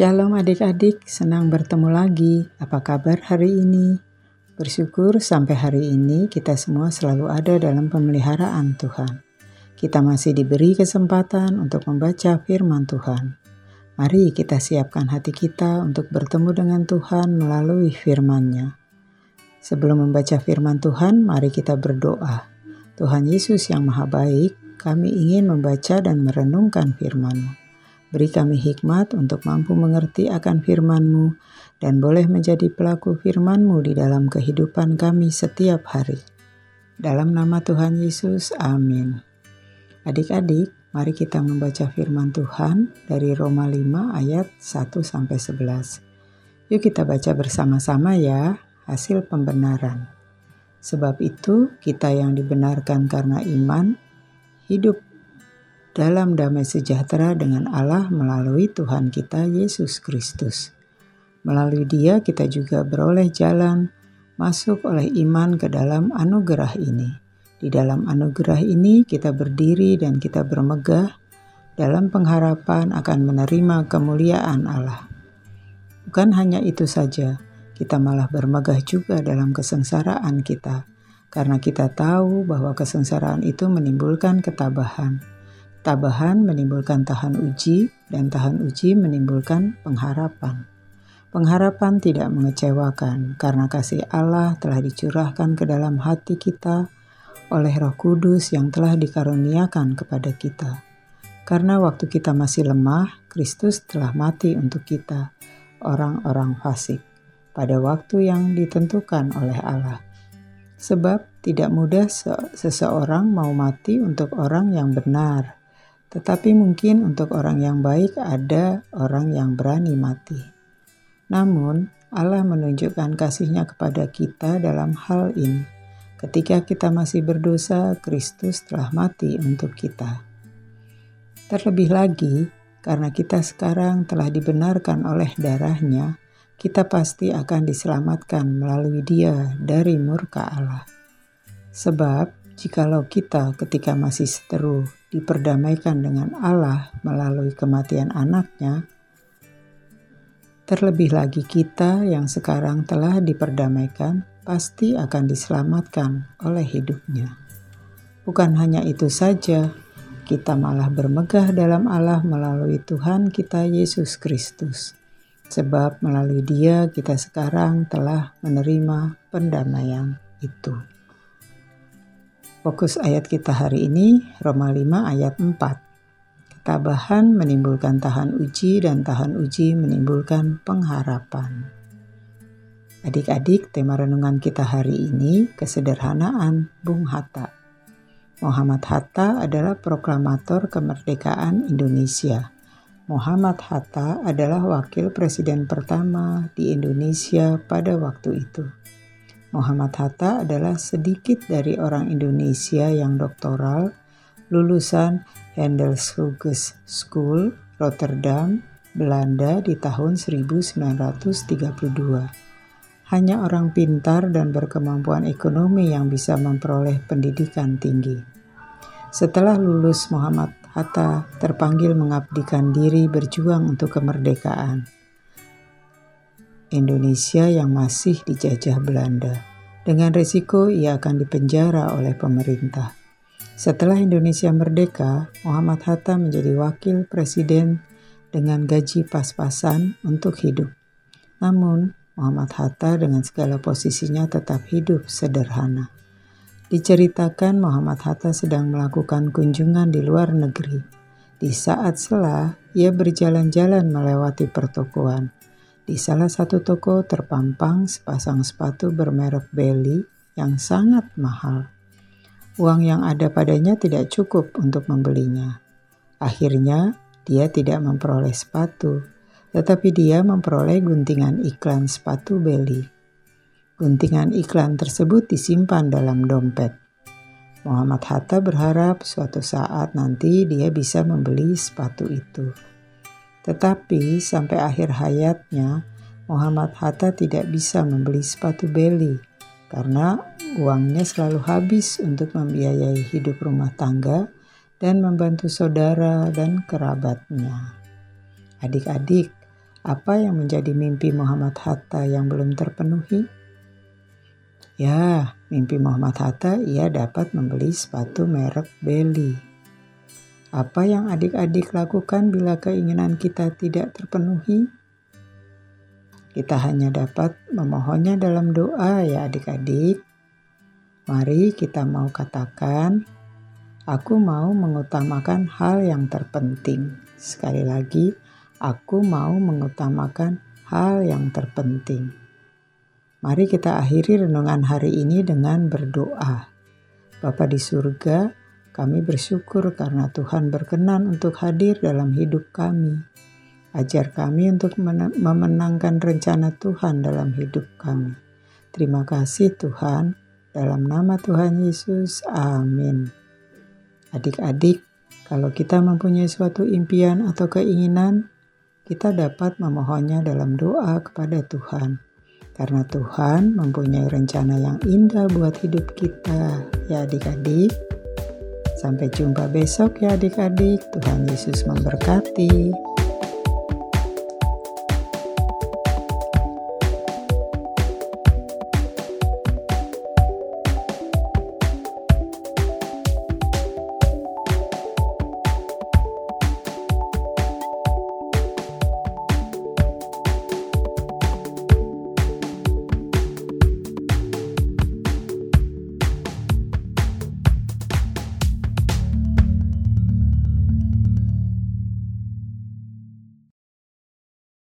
Shalom adik-adik, senang bertemu lagi. Apa kabar hari ini? Bersyukur sampai hari ini kita semua selalu ada dalam pemeliharaan Tuhan. Kita masih diberi kesempatan untuk membaca firman Tuhan. Mari kita siapkan hati kita untuk bertemu dengan Tuhan melalui firman-Nya. Sebelum membaca firman Tuhan, mari kita berdoa. Tuhan Yesus yang Maha Baik, kami ingin membaca dan merenungkan firman-Mu. Beri kami hikmat untuk mampu mengerti akan firman-Mu dan boleh menjadi pelaku firman-Mu di dalam kehidupan kami setiap hari. Dalam nama Tuhan Yesus, amin. Adik-adik, mari kita membaca firman Tuhan dari Roma 5 ayat 1-11. Yuk kita baca bersama-sama ya, hasil pembenaran. Sebab itu, kita yang dibenarkan karena iman, hidup dalam damai sejahtera dengan Allah melalui Tuhan kita Yesus Kristus. Melalui Dia, kita juga beroleh jalan masuk oleh iman ke dalam anugerah ini. Di dalam anugerah ini, kita berdiri dan kita bermegah dalam pengharapan akan menerima kemuliaan Allah. Bukan hanya itu saja, kita malah bermegah juga dalam kesengsaraan kita, karena kita tahu bahwa kesengsaraan itu menimbulkan ketabahan Tabahan menimbulkan tahan uji, dan tahan uji menimbulkan pengharapan. Pengharapan tidak mengecewakan karena kasih Allah telah dicurahkan ke dalam hati kita oleh Roh Kudus yang telah dikaruniakan kepada kita. Karena waktu kita masih lemah, Kristus telah mati untuk kita, orang-orang fasik, pada waktu yang ditentukan oleh Allah. Sebab tidak mudah seseorang mau mati untuk orang yang benar tetapi mungkin untuk orang yang baik ada orang yang berani mati. Namun, Allah menunjukkan kasihnya kepada kita dalam hal ini. Ketika kita masih berdosa, Kristus telah mati untuk kita. Terlebih lagi, karena kita sekarang telah dibenarkan oleh darahnya, kita pasti akan diselamatkan melalui dia dari murka Allah. Sebab, jikalau kita ketika masih seteru diperdamaikan dengan Allah melalui kematian anaknya, terlebih lagi kita yang sekarang telah diperdamaikan pasti akan diselamatkan oleh hidupnya. Bukan hanya itu saja, kita malah bermegah dalam Allah melalui Tuhan kita Yesus Kristus. Sebab melalui dia kita sekarang telah menerima pendamaian itu. Fokus ayat kita hari ini Roma 5 ayat 4. Ketabahan menimbulkan tahan uji dan tahan uji menimbulkan pengharapan. Adik-adik, tema renungan kita hari ini kesederhanaan Bung Hatta. Muhammad Hatta adalah proklamator kemerdekaan Indonesia. Muhammad Hatta adalah wakil presiden pertama di Indonesia pada waktu itu. Muhammad Hatta adalah sedikit dari orang Indonesia yang doktoral lulusan Handelshuges School, Rotterdam, Belanda di tahun 1932. Hanya orang pintar dan berkemampuan ekonomi yang bisa memperoleh pendidikan tinggi. Setelah lulus, Muhammad Hatta terpanggil mengabdikan diri berjuang untuk kemerdekaan. Indonesia yang masih dijajah Belanda. Dengan risiko ia akan dipenjara oleh pemerintah. Setelah Indonesia merdeka, Muhammad Hatta menjadi wakil presiden dengan gaji pas-pasan untuk hidup. Namun, Muhammad Hatta dengan segala posisinya tetap hidup sederhana. Diceritakan Muhammad Hatta sedang melakukan kunjungan di luar negeri. Di saat sela, ia berjalan-jalan melewati pertokoan. Di salah satu toko terpampang sepasang sepatu bermerek Belly yang sangat mahal. Uang yang ada padanya tidak cukup untuk membelinya. Akhirnya, dia tidak memperoleh sepatu, tetapi dia memperoleh guntingan iklan sepatu Belly. Guntingan iklan tersebut disimpan dalam dompet. Muhammad Hatta berharap suatu saat nanti dia bisa membeli sepatu itu. Tetapi sampai akhir hayatnya, Muhammad Hatta tidak bisa membeli sepatu beli karena uangnya selalu habis untuk membiayai hidup rumah tangga dan membantu saudara dan kerabatnya. Adik-adik, Apa yang menjadi mimpi Muhammad Hatta yang belum terpenuhi? Ya, mimpi Muhammad Hatta ia dapat membeli sepatu merek Belly. Apa yang adik-adik lakukan bila keinginan kita tidak terpenuhi? Kita hanya dapat memohonnya dalam doa ya adik-adik. Mari kita mau katakan, aku mau mengutamakan hal yang terpenting. Sekali lagi, aku mau mengutamakan hal yang terpenting. Mari kita akhiri renungan hari ini dengan berdoa. Bapa di surga, kami bersyukur karena Tuhan berkenan untuk hadir dalam hidup kami. Ajar kami untuk memenangkan rencana Tuhan dalam hidup kami. Terima kasih Tuhan. Dalam nama Tuhan Yesus, amin. Adik-adik, kalau kita mempunyai suatu impian atau keinginan, kita dapat memohonnya dalam doa kepada Tuhan. Karena Tuhan mempunyai rencana yang indah buat hidup kita, ya adik-adik. Sampai jumpa besok ya adik-adik. Tuhan Yesus memberkati.